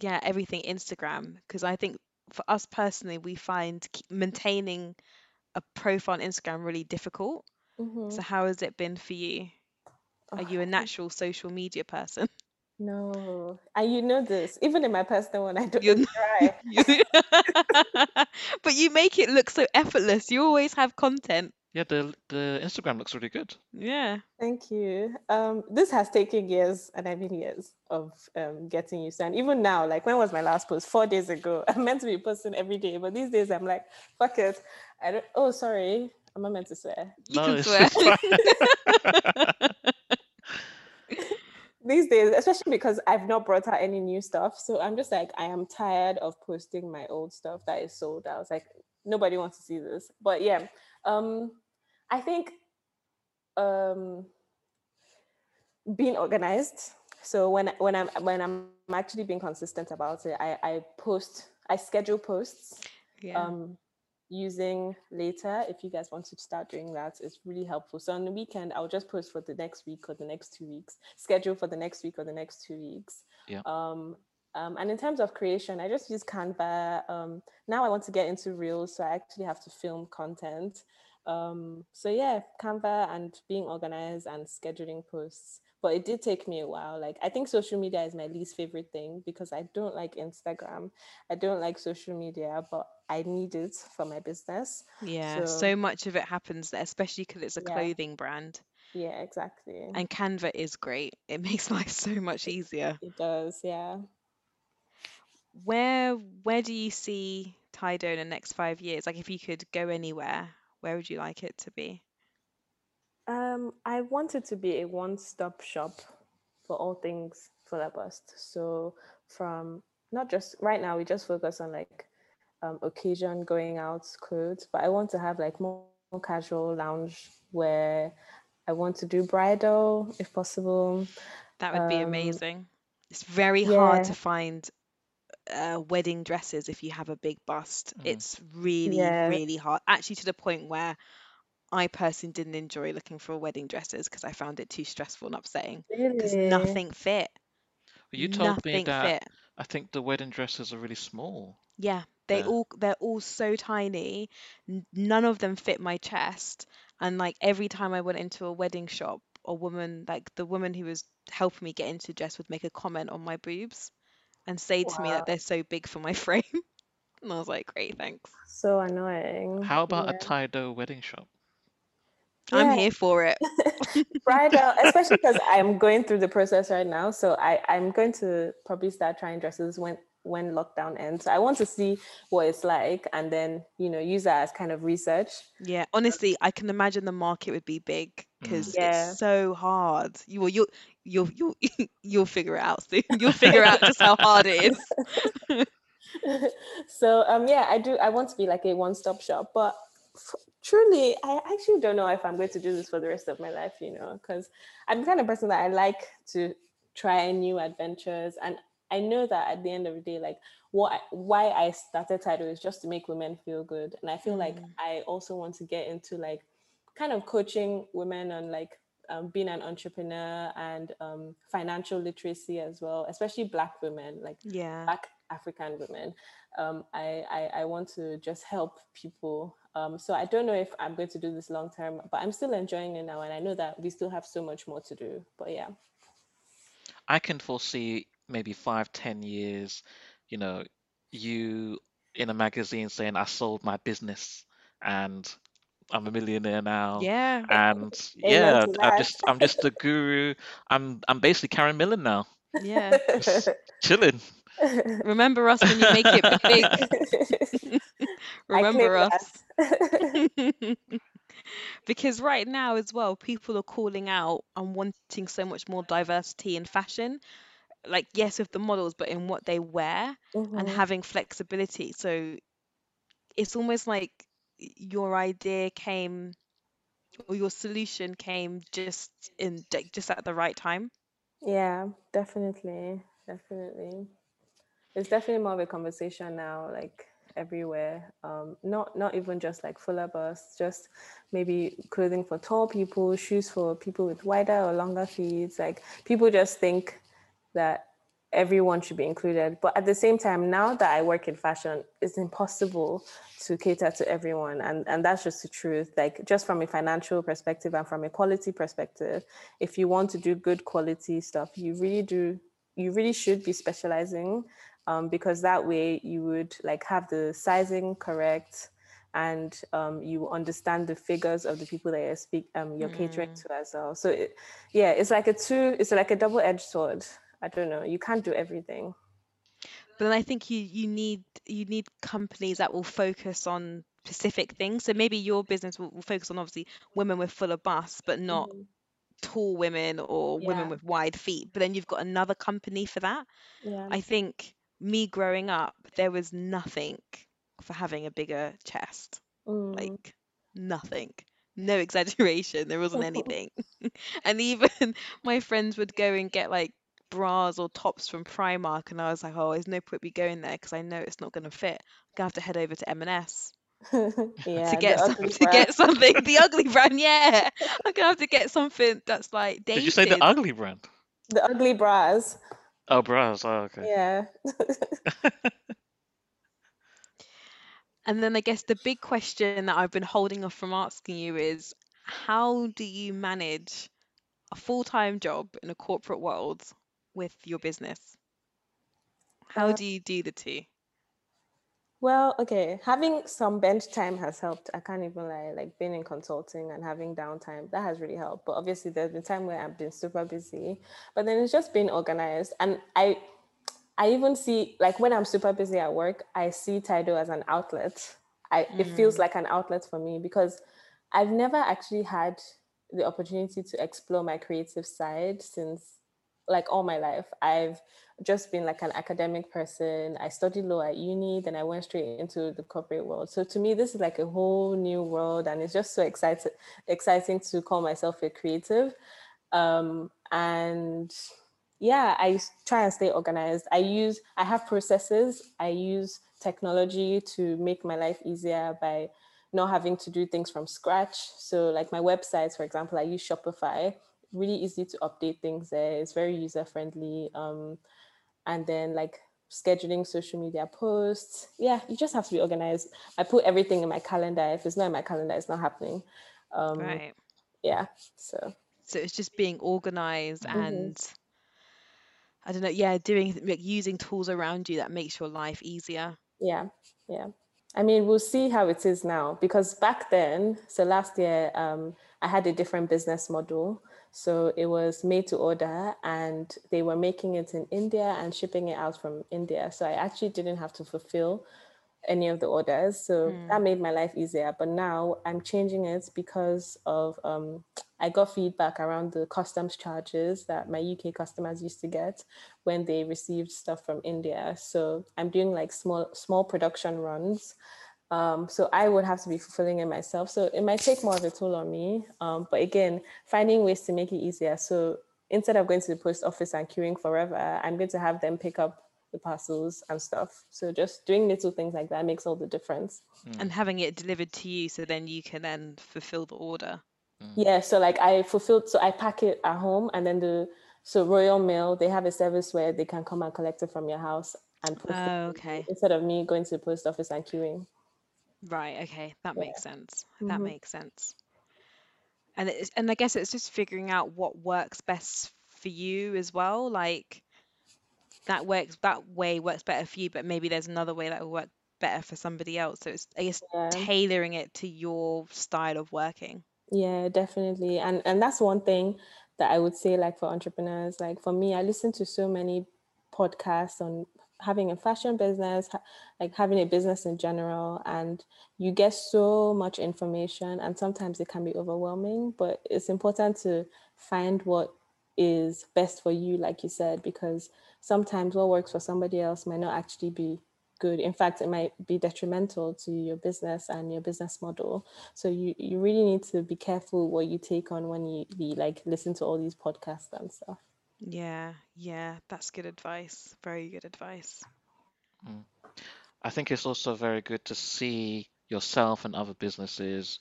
yeah everything Instagram? Because I think for us personally, we find maintaining a profile on Instagram really difficult. Mm-hmm. So how has it been for you? Are you a natural social media person? No, and you know this. Even in my personal one, I don't You're, try. but you make it look so effortless. You always have content. Yeah, the the Instagram looks really good. Yeah. Thank you. Um, this has taken years, and I mean years of um, getting used to. And even now, like when was my last post? Four days ago. I'm meant to be posting every day, but these days I'm like, fuck it. I don't. Oh, sorry. I'm not meant to swear. You can swear. these days, especially because I've not brought out any new stuff, so I'm just like, I am tired of posting my old stuff that is sold out. Like nobody wants to see this. But yeah. Um, I think um, being organized. So when when I'm when I'm actually being consistent about it, I, I post I schedule posts. Yeah. Um, using later if you guys want to start doing that it's really helpful so on the weekend i'll just post for the next week or the next two weeks schedule for the next week or the next two weeks yeah um um, and in terms of creation, I just use Canva. Um, now I want to get into Reels, so I actually have to film content. Um, so yeah, Canva and being organized and scheduling posts. But it did take me a while. Like I think social media is my least favorite thing because I don't like Instagram. I don't like social media, but I need it for my business. Yeah, so, so much of it happens there, especially because it's a yeah. clothing brand. Yeah, exactly. And Canva is great. It makes life so much easier. It does, yeah. Where where do you see Tydo in the next five years? Like if you could go anywhere, where would you like it to be? Um, I want it to be a one-stop shop for all things fuller bust. So from not just right now, we just focus on like um, occasion going out clothes, but I want to have like more, more casual lounge where I want to do bridal if possible. That would be Um, amazing. It's very hard to find uh, wedding dresses if you have a big bust. Mm. It's really, yeah, really hard. Actually, to the point where I personally didn't enjoy looking for wedding dresses because I found it too stressful and upsetting because really. nothing fit. Well, you told me that fit. I think the wedding dresses are really small. Yeah, they Yeah. all they're all so tiny. None of them fit my chest. And like every time I went into a wedding shop, a woman, like the woman who was helping me get into dress would make a comment on my boobs and say to me that they're so big for my frame. And I was like, great, thanks. so annoying. How about a Yeah, Taideux wedding shop? I'm here for it. bridal, uh, especially because I'm going through the process right now. So I, I'm going to probably start trying dresses when when lockdown ends. I want to see what it's like and then, you know, use that as kind of research. Yeah, honestly, I can imagine the market would be big Mm. because Yeah. it's so hard. You will you'll you'll you'll you'll figure it out soon. You'll figure out just how hard it is. so um yeah, I do I want to be like a one-stop shop, but f- truly I actually don't know if I'm going to do this for the rest of my life, you know, because I'm the kind of person that I like to try new adventures and I know that at the end of the day, like what I, why I started Taideux is just to make women feel good. And I feel like Mm. I also want to get into like kind of coaching women on like um, being an entrepreneur and um, financial literacy as well, especially Black women, like Yeah. Black African women. Um, I, I I want to just help people. Um, so I don't know if I'm going to do this long term, but I'm still enjoying it now, and I know that we still have so much more to do. But yeah, I can foresee maybe five, ten years, you know, you in a magazine saying, I sold my business and I'm a millionaire now. Yeah. And yeah, I'm just I'm just the guru. I'm I'm basically Karen Millen now. Yeah. Just chilling. Remember us when you make it big. Remember us. that. Because right now as well, people are calling out and wanting so much more diversity in fashion. Like, yes, with the models, but in what they wear and Mhm. having flexibility. So it's almost like your idea came or your solution came just in just at the right time. Yeah, definitely, definitely. It's definitely more of a conversation now, like everywhere. Um, not not even just like fuller bust, just maybe clothing for tall people, shoes for people with wider or longer feet. Like people just think that everyone should be included. But at the same time, now that I work in fashion, it's impossible to cater to everyone. And, and that's just the truth. Like just from a financial perspective and from a quality perspective, if you want to do good quality stuff, you really do, you really should be specializing um, because that way you would like have the sizing correct and um, you understand the figures of the people that you're speak um, you're catering Mm. to as well. So it, yeah, it's like a two, it's like a double-edged sword. I don't know. You can't do everything. But then I think you you need you need companies that will focus on specific things. So maybe your business will, will focus on obviously women with fuller busts, but not Mhm. tall women or women with wide feet. But then you've got another company for that. yeah. I think me growing up, there was nothing for having a bigger chest. Mm. Like nothing. No exaggeration. There wasn't anything. And even my friends would go and get like bras or tops from Primark, and I was like, oh, there's no point me going there because I know it's not going to fit. I'm gonna have to head over to M&S to yeah, the get some to get something. The ugly brand, yeah. I'm gonna have to get something that's like Did you say the ugly brand? The ugly bras. Oh, bras. Oh, okay. Yeah. And then I guess the big question that I've been holding off from asking you is how do you manage a full-time job in a corporate world with your business? How Uh, do you do the two? Well, okay, having some bench time has helped. I can't even lie. Like being in consulting and having downtime, that has really helped. But obviously, there's been time where I've been super busy. But then it's just being organized. And I, I even see like when I'm super busy at work, I see Taideux as an outlet. I mm. it feels mm. like an outlet for me because I've never actually had the opportunity to explore my creative side since like all my life. I've just been like an academic person. I studied law at uni, then I went straight into the corporate world. So to me, this is like a whole new world, and it's just so excited, exciting to call myself a creative. Um, and yeah, I try and stay organized. I use, I have processes. I use technology to make my life easier by not having to do things from scratch. So, like my websites, for example, I use Shopify. Really easy to update things there. It's very user friendly. Um, and then like scheduling social media posts. Yeah, you just have to be organized. I put everything in my calendar. If it's not in my calendar, it's not happening. Um, right. Yeah. So. So it's just being organized mm-hmm. and I don't know. Yeah, doing like using tools around you that makes your life easier. Yeah. Yeah. I mean, we'll see how it is now because back then, so last year, um, I had a different business model. So it was made to order and they were making it in India and shipping it out from India. So I actually didn't have to fulfill any of the orders. So mm. that made my life easier. But now I'm changing it because of um, I got feedback around the customs charges that my UK customers used to get when they received stuff from India. So I'm doing like small small production runs um, so I would have to be fulfilling it myself. So it might take more of a toll on me. Um, but again, finding ways to make it easier. So instead of going to the post office and queuing forever, I'm going to have them pick up the parcels and stuff. So just doing little things like that makes all the difference. Mm. And having it delivered to you so then you can then fulfill the order. Mm. Yeah. So like I fulfilled, so I pack it at home and then the, so Royal Mail, they have a service where they can come and collect it from your house and post oh, okay. instead of me going to the post office and queuing. Right. Okay. That yeah. makes sense. That mm-hmm. makes sense. And it's, and I guess it's just figuring out what works best for you as well. Like that works that way works better for you, but maybe there's another way that will work better for somebody else. So it's I guess yeah. tailoring it to your style of working. Yeah, definitely. And and that's one thing that I would say like for entrepreneurs. Like for me, I listen to so many podcasts on having a fashion business, like having a business in general, and you get so much information, and sometimes it can be overwhelming. But it's important to find what is best for you, like you said, because sometimes what works for somebody else might not actually be good. In fact, it might be detrimental to your business and your business model. So you, you really need to be careful what you take on when you, you like listen to all these podcasts and stuff. Yeah, yeah, that's good advice. Very good advice. Mm. I think it's also very good to see yourself and other businesses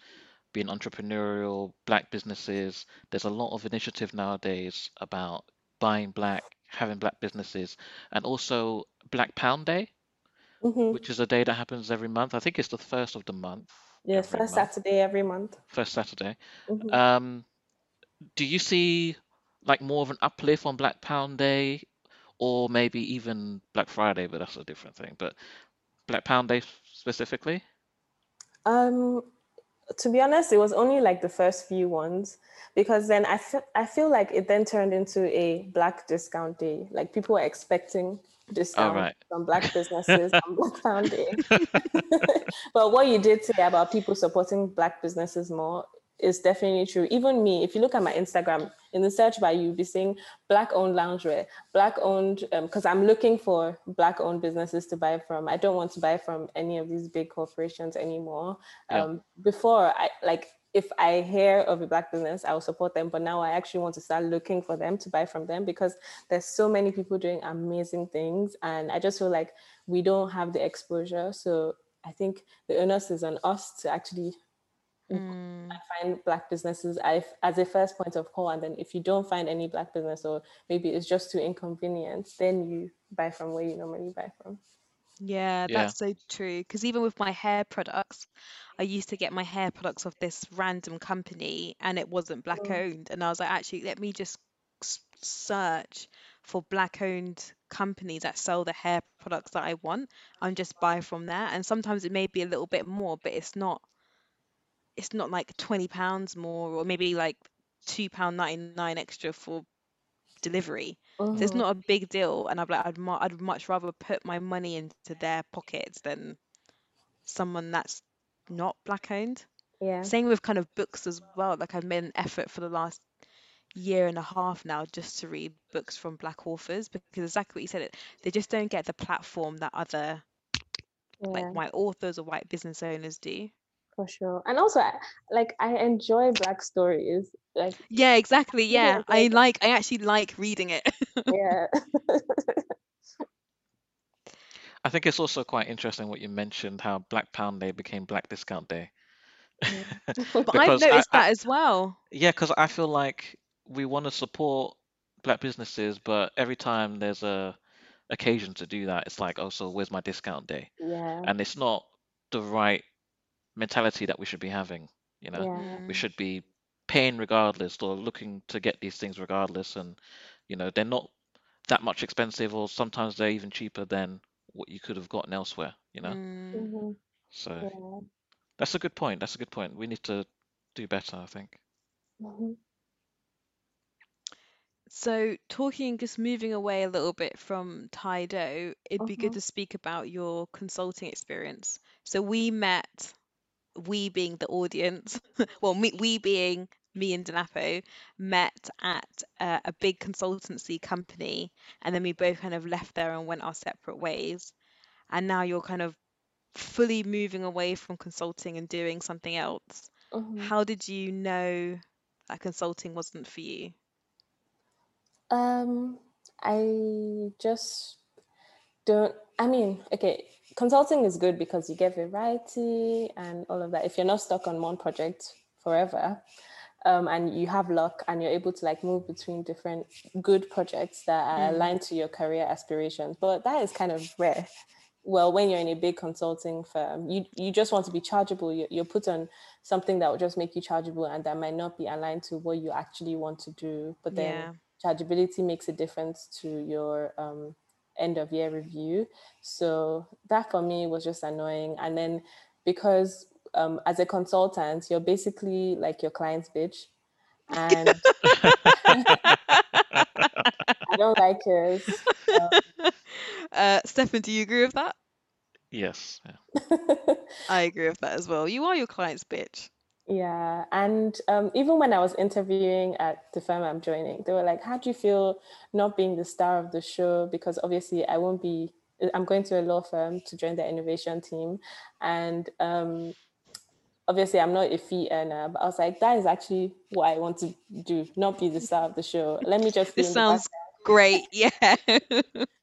being entrepreneurial, black businesses. There's a lot of initiative nowadays about buying black, having black businesses, and also Black Pound Day, hmm which is a day that happens every month. I think it's the first of the month, Yeah, first month, Saturday every month. first Saturday. hmm Um, do you see like more of an uplift on Black Pound Day, or maybe even Black Friday, but that's a different thing. But Black Pound Day specifically? Um, to be honest, it was only like the first few ones because then I feel I feel like it then turned into a black discount day. Like people were expecting discount right. from black businesses on Black Pound Day. but what you did say about people supporting black businesses more is definitely true. Even me, if you look at my Instagram, in the search bar, you'll be seeing black owned loungewear, black owned, because um, I'm looking for black owned businesses to buy from. I don't want to buy from any of these big corporations anymore. Yeah. Um, before, I like, if I hear of a black business, I will support them. But now I actually want to start looking for them to buy from them because there's so many people doing amazing things. And I just feel like we don't have the exposure. So I think the onus is on us to actually Mm. I find black businesses as a first point of call, and then if you don't find any black business or maybe it's just too inconvenient, then you buy from where you normally buy from. Yeah, Yeah. that's so true. Because even with my hair products, I used to get my hair products off this random company and it wasn't black Mm. owned. And I was like, actually, let me just search for black owned companies that sell the hair products that I want and just buy from there. And sometimes it may be a little bit more, but it's not it's not like 20 pounds more or maybe like two pound 99 extra for delivery. So it's Mhm. not a big deal. And I'd like I'd, mu- I'd much rather put my money into their pockets than someone that's not black owned. Yeah. Same with kind of books as well. Like I've made an effort for the last year and a half now just to read books from black authors because exactly what you said it they just don't get the platform that other Yeah. like white authors or white business owners do. For sure. And also, like, I enjoy Black stories. Like, Yeah, exactly. really Yeah. enjoy I like I actually like reading it. Yeah. I think it's also quite interesting what you mentioned how Black Pound Day became Black Discount Day. But I've Because I, noticed I that as well. yeah, because I feel like we want to support black businesses, but every time there's a occasion to do that, it's like, oh, so where's my discount day? Yeah. And it's not the right mentality that we should be having. You know, Yeah. we should be paying regardless or looking to get these things regardless. And, you know, they're not that much expensive, or sometimes they're even cheaper than what you could have gotten elsewhere, you know? Mm. Mhm. So Yeah. that's a good point. That's a good point. We need to do better, I think. Mhm. So, talking, just moving away a little bit from Taideux, it'd be good Mhm. to speak about your consulting experience. So, we met, we being the audience, well, me, we being me and Dolapo, met at uh, a big consultancy company, and then we both kind of left there and went our separate ways. And now you're kind of fully moving away from consulting and doing something else. Mhm. How did you know that consulting wasn't for you? Um, I just don't. I mean, okay, consulting is good because you get variety and all of that. If you're not stuck on one project forever, um, and you have luck and you're able to like move between different good projects that are Mm. aligned to your career aspirations, but that is kind of rare. Well, when you're in a big consulting firm, you you just want to be chargeable. You're, you're put on something that will just make you chargeable, and that might not be aligned to what you actually want to do. But then Yeah. chargeability makes a difference to your um, end of year review. So that for me was just annoying. And then because um, as a consultant, you're basically like your client's bitch. And I don't like it. Um, uh, Stefan, do you agree with that? Yes. Yeah. I agree with that as well. You are your client's bitch. Yeah, and um, even when I was interviewing at the firm I'm joining, they were like, "How do you feel not being the star of the show?" Because obviously, I won't be. I'm going to a law firm to join the innovation team, and um, obviously, I'm not a fee earner. But I was like, "That is actually what I want to do, not be the star of the show. Let me just." This sounds great. Yeah.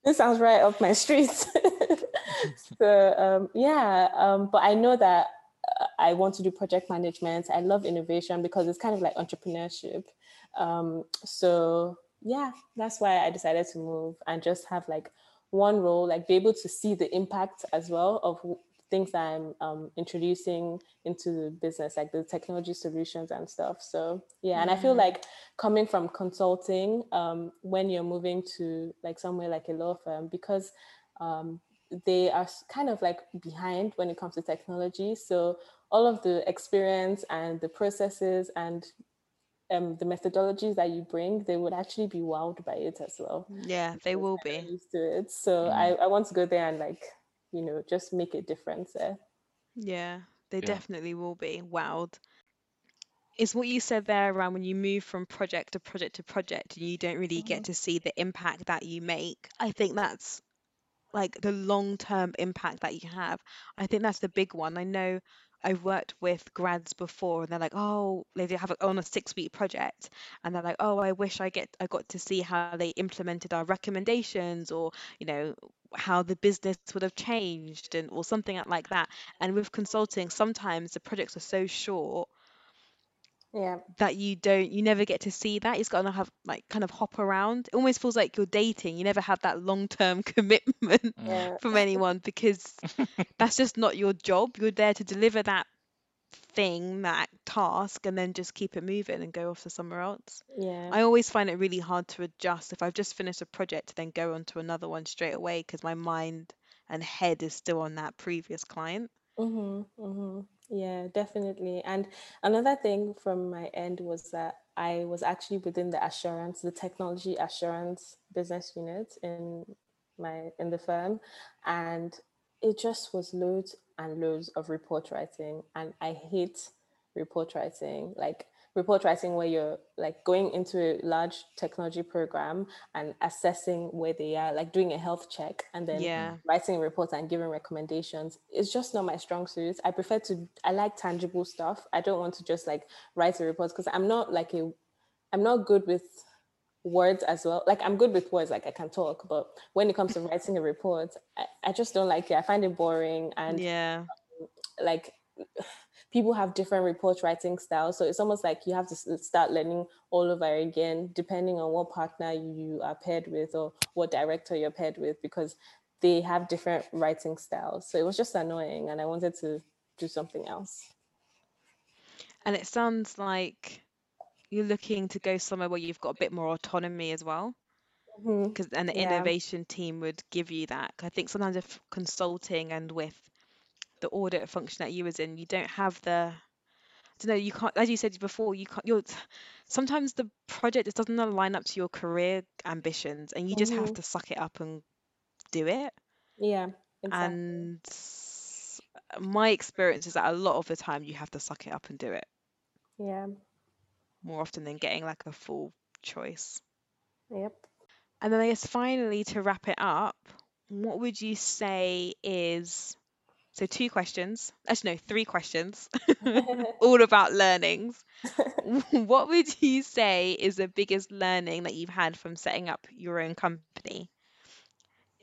this sounds right up my street. so um, yeah, um, but I know that I want to do project management. I love innovation because it's kind of like entrepreneurship. Um, so yeah, that's why I decided to move and just have like one role, like be able to see the impact as well of things that I'm um, introducing into the business, like the technology solutions and stuff. So yeah, and I feel like coming from consulting, um, when you're moving to like somewhere like a law firm, because um, they are kind of like behind when it comes to technology. So all of the experience and the processes and um, the methodologies that you bring, they would actually be wowed by it as well. Yeah, they will be. used to it. So. I, I want to go there and like, you know, just make a difference there. Yeah, they Yeah. definitely will be wowed. It's what you said there around when you move from project to project to project and you don't really get to see the impact that you make. I think that's like the long term impact that you have. I think that's the big one. I know I've worked with grads before and they're like, oh, they have it on a six week project and they're like, oh, I wish I get I got to see how they implemented our recommendations or, you know, how the business would have changed and or something like that. And with consulting, sometimes the projects are so short Yeah. that you don't you never get to see that it's got to have like kind of hop around it almost feels like you're dating you never have that long-term commitment Mm. Yeah. from anyone because that's just not your job you're there to deliver that thing, that task, and then just keep it moving and go off to somewhere else. Yeah. I always find it really hard to adjust if I've just finished a project to then go on to another one straight away because my mind and head is still on that previous client. Mm-hmm, mm-hmm. Yeah, definitely. And another thing from my end was that I was actually within the assurance, the technology assurance business unit in my in the firm, and it just was loads and loads of report writing, and I hate report writing. Like report writing where you're like going into a large technology program and assessing where they are, like doing a health check and then Yeah. writing reports and giving recommendations. It's just not my strong suit. I prefer to I like tangible stuff. I don't want to just like write a report because I'm not like a I'm not good with words as well. Like I'm good with words, like I can talk, but when it comes to writing a report, I, I just don't like it. I find it boring and Yeah. like people have different report writing styles so it's almost like you have to start learning all over again depending on what partner you are paired with or what director you're paired with because they have different writing styles so it was just annoying and i wanted to do something else And it sounds like you're looking to go somewhere where you've got a bit more autonomy as well. Mm-hmm. Because and the yeah innovation team would give you that. I think sometimes if consulting and with the audit function that you was in, you don't have the I don't know, you can't as you said before, you can't you're sometimes the project just doesn't align up to your career ambitions and you just have Mhm. to suck it up and do it. yeah exactly And my experience is that a lot of the time you have to suck it up and do it yeah more often than getting like a full choice. yep And then I guess finally to wrap it up, what would you say is so two questions, actually no, three questions, all about learnings. What would you say is the biggest learning that you've had from setting up your own company?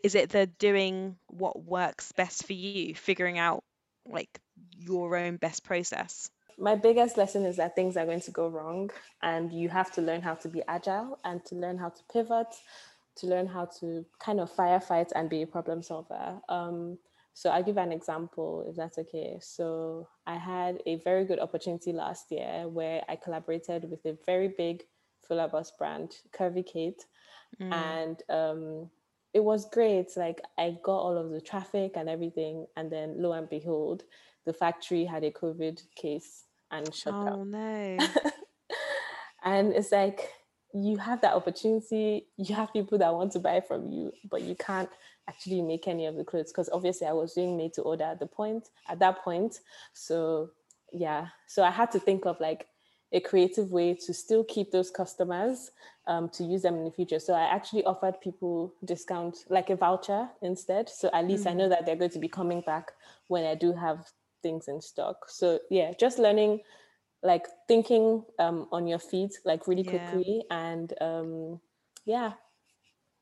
Is it the doing what works best for you, figuring out like your own best process? my biggest lesson is that things are going to go wrong and you have to learn how to be agile and to learn how to pivot to learn how to kind of firefight and be a problem solver um, so i'll give an example if that's okay so i had a very good opportunity last year where i collaborated with a very big fuller bus brand curvy kate Mm, and um, it was great. Like I got all of the traffic and everything, and then lo and behold, the factory had a COVID case and shut down. Oh no. and it's like you have that opportunity. You have people that want to buy from you, but you can't actually make any of the clothes because obviously I was doing made to order at the point at that point. So yeah, so I had to think of like a creative way to still keep those customers um, to use them in the future. So I actually offered people discount, like a voucher instead. So at least I know that they're going to be coming back when I do have things in stock. So yeah, just learning, like thinking um, on your feet, like really Yeah. quickly, and um, yeah,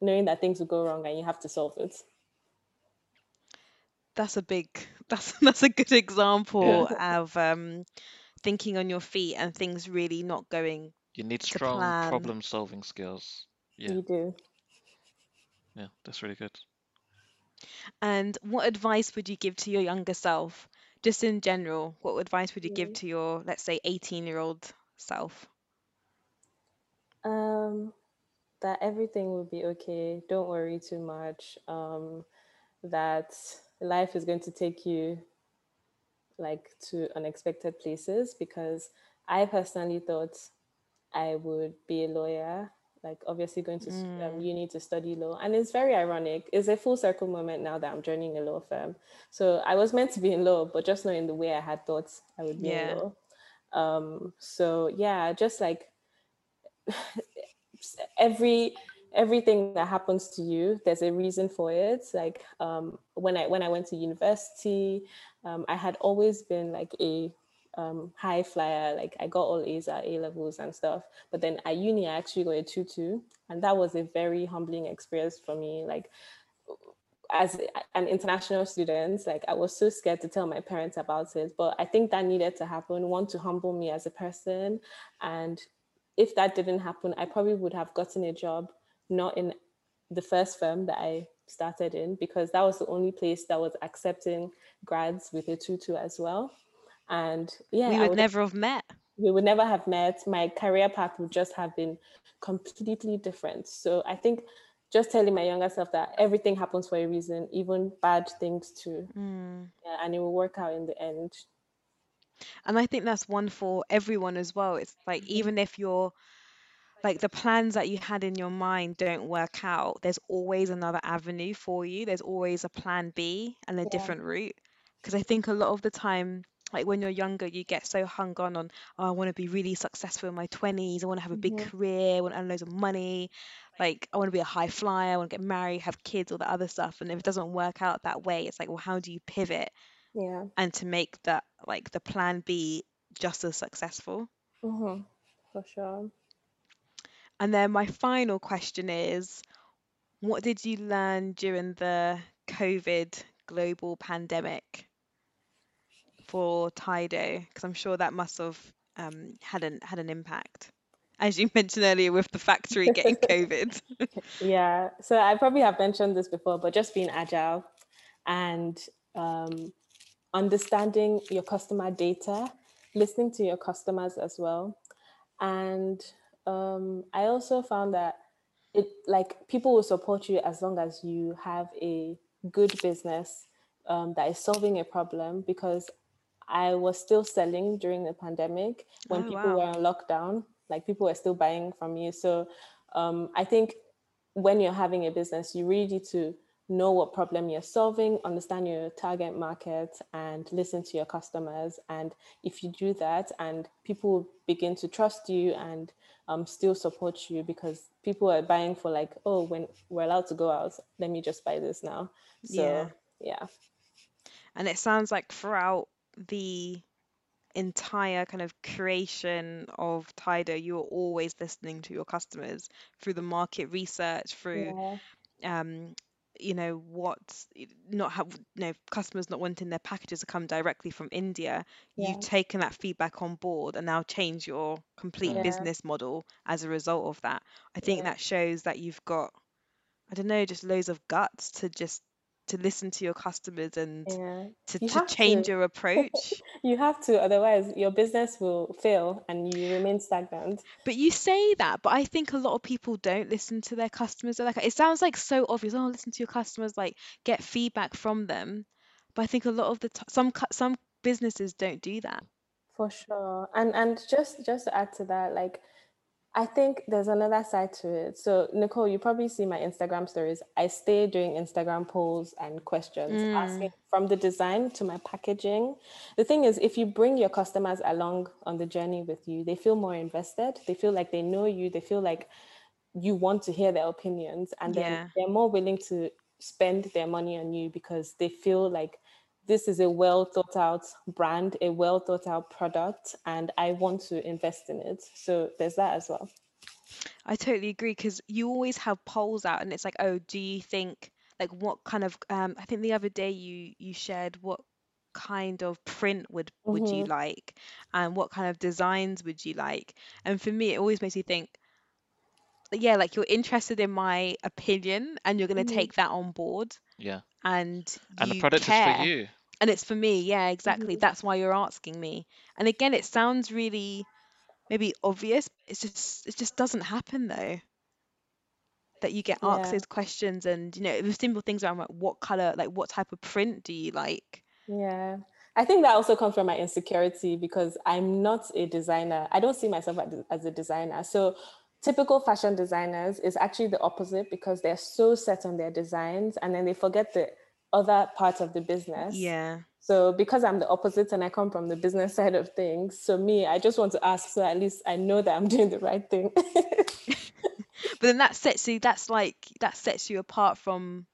knowing that things will go wrong and you have to solve it. That's a big that's that's a good example of um thinking on your feet and things really not going You need strong plan. problem solving skills. Yeah, You do. yeah, that's really good. And what advice would you give to your younger self? Just in general, what advice would you give Mm. to your, let's say, 18 year old self? Um, that everything will be okay. Don't worry too much. Um, that life is going to take you like to unexpected places because I personally thought I would be a lawyer, like obviously going to um, Mm, uni to study law. And it's very ironic. It's a full circle moment now that I'm joining a law firm. So I was meant to be in law, but just not in the way I had thought I would be in yeah. law. Um, so yeah, just like every everything that happens to you there's a reason for it like um, when i when i went to university um, i had always been like a um, high flyer like i got all a's at a levels and stuff but then at uni i actually got a 2-2 and that was a very humbling experience for me like as an international student, like I was so scared to tell my parents about it. But I think that needed to happen. One to humble me as a person, and if that didn't happen, I probably would have gotten a job not in the first firm that I started in because that was the only place that was accepting grads with a 2-2 as well. And yeah, we would would never have met. we would never have met. My career path would just have been completely different. So I think just telling my younger self that everything happens for a reason, even bad things too. Mm. Yeah, and it will work out in the end. And I think that's one for everyone as well. It's like Mhm. even if you're like the plans that you had in your mind don't work out, there's always another avenue for you. There's always a plan B and a Yeah. different route. Because I think a lot of the time, like when you're younger, you get so hung on on, oh, I want to be really successful in my 20s. I want to have a big career. I want to earn loads of money. Like I want to be a high flyer. I want to get married, have kids, all that other stuff. And if it doesn't work out that way, it's like, well, how do you pivot Yeah. and to make that like the plan B just as successful? hmm For sure. And then my final question is, what did you learn during the COVID global pandemic for Taideux? Because I'm sure that must have um, had an had an impact, as you mentioned earlier with the factory getting COVID. Yeah. So I probably have mentioned this before, but just being agile and um, understanding your customer data, listening to your customers as well. And um, I also found that it like people will support you as long as you have a good business um, that is solving a problem because I was still selling during the pandemic when Oh, people wow. were on lockdown, like people were still buying from you. So um, I think when you're having a business, you really need to know what problem you're solving, understand your target market, and listen to your customers. And if you do that, and people will begin to trust you and um, still support you because people are buying for like, oh, when we're allowed to go out, let me just buy this now. So Yeah. yeah, And it sounds like throughout the entire kind of creation of Taideux, you were always listening to your customers through the market research, through yeah, um, you know, what not have you know customers not wanting their packages to come directly from India. yeah, You've taken that feedback on board and now changed your complete yeah, business model as a result of that. I think yeah, that shows that you've got, I don't know, just loads of guts to just to listen to your customers and yeah. to, You to change to. your approach. You have to, otherwise your business will fail and you remain stagnant. But you say that, but I think a lot of people don't listen to their customers. They're like, it sounds like so obvious. Oh, listen to your customers, like get feedback from them. But I think a lot of the time, some some businesses don't do that. For sure. And and just just to add to that, like I think there's another side to it. So Nicole, you probably see my Instagram stories. I stay doing Instagram polls and questions, asking Mm, from the design to my packaging. The thing is, if you bring your customers along on the journey with you, they feel more invested. They feel like they know you. They feel like you want to hear their opinions, and then yeah, they're more willing to spend their money on you because they feel like this is a well thought out brand, a well thought out product, and I want to invest in it. So there's that as well. I totally agree because you always have polls out, and it's like, oh, do you think like what kind of um, I think the other day you you shared what kind of print would would you hmm like and what kind of designs would you like? And for me, it always makes me think yeah, like you're interested in my opinion and you're going to hmm take that on board Yeah. and And the you product is for you. And it's for me. Yeah, exactly. hmm That's why you're asking me. And again, it sounds really maybe obvious. It's just it just doesn't happen though that you get asked Yeah, those questions and you know the simple things around like what color, like what type of print do you like? yeah. I think that also comes from my insecurity because I'm not a designer. I don't see myself as as a designer. So typical fashion designers is actually the opposite because they're so set on their designs and then they forget the other part of the business. Yeah. So because I'm the opposite and I come from the business side of things, so me, I just want to ask so at least I know that I'm doing the right thing. But then that sets you that's like that sets you apart from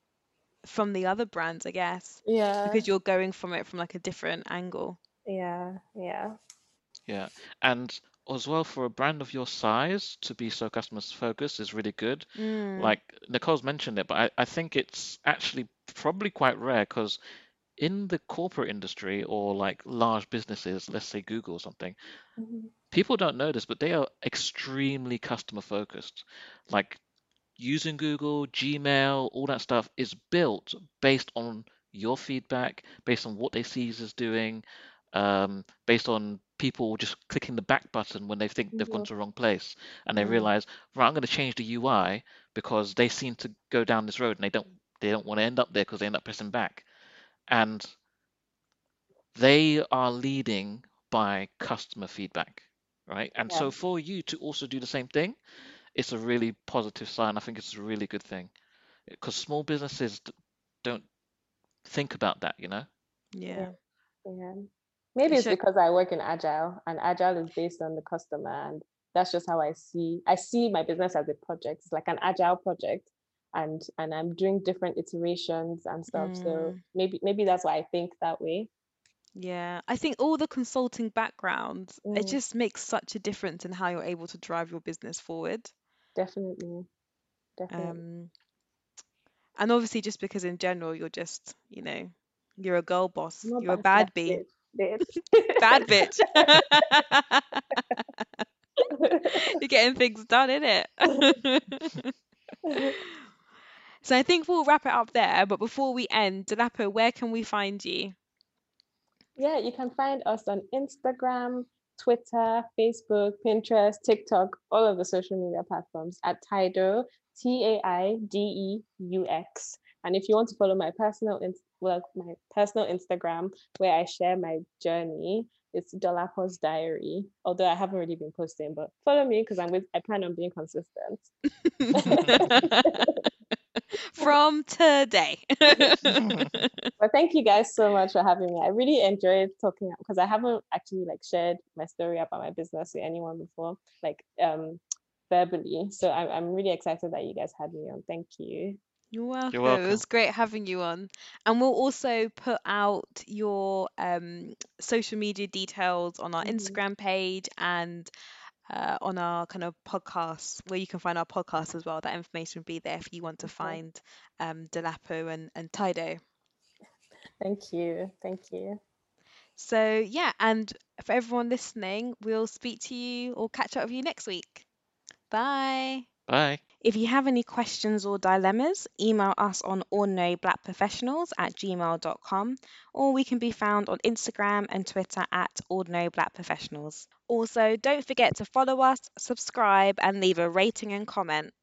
from the other brands, I guess, yeah, because you're going from it from like a different angle. yeah, yeah. Yeah. And as well for a brand of your size to be so customer focused is really good. Mm, Like Nicole's mentioned it, but I, I think it's actually probably quite rare because in the corporate industry or like large businesses, let's say Google or something, Mhm. people don't know this, but they are extremely customer focused. Like using Google, Gmail, all that stuff is built based on your feedback, based on what they see users doing. um, based on people just clicking the back button when they think they've gone to the wrong place and they realize, right, I'm going to change the UI because they seem to go down this road and they don't they don't want to end up there because they end up pressing back. And they are leading by customer feedback, right? And Yeah. so for you to also do the same thing, it's a really positive sign. I think it's a really good thing because small businesses don't think about that, you know? Yeah. Yeah. Maybe You it's should- because I work in agile and agile is based on the customer and that's just how I see I see my business as a project. It's like an agile project and and I'm doing different iterations and stuff. So Mm. maybe maybe that's why I think that way. Yeah, I think all the consulting backgrounds, it Mm. just makes such a difference in how you're able to drive your business forward. Definitely. Definitely. Um, and obviously, just because in general you're just, you know, you're a girl boss, you're a bad bad bee, bitch, bad bitch. You're getting things done, in it. So I think we'll wrap it up there. But before we end, Dolapo, where can we find you? Yeah, you can find us on Instagram, Twitter, Facebook, Pinterest, TikTok, all of the social media platforms at Taideux, T A I D E U X. And if you want to follow my personal, well, my personal Instagram where I share my journey, it's Dolapo's Diary. Although I haven't really been posting, but follow me because I'm with. I plan on being consistent. From today. But thank you guys so much for having me. I really enjoyed talking because I haven't actually like shared my story about my business with anyone before, like um verbally. So I'm I'm really excited that you guys had me on. Thank you. You're welcome. It welcome. was great having you on. And we'll also put out your um, social media details on our Mhm. Instagram page and uh, on our kind of podcast, where you can find our podcast as well. That information will be there if you want to find um, Dolapo and, and Taideux. Thank you. Thank you. So, yeah, and for everyone listening, we'll speak to you or catch up with you next week. Bye. Bye. If you have any questions or dilemmas, email us on ordinaryblackprofessionals at gmail.com or we can be found on Instagram and Twitter at ordinaryblackprofessionals. Also, don't forget to follow us, subscribe, and leave a rating and comment.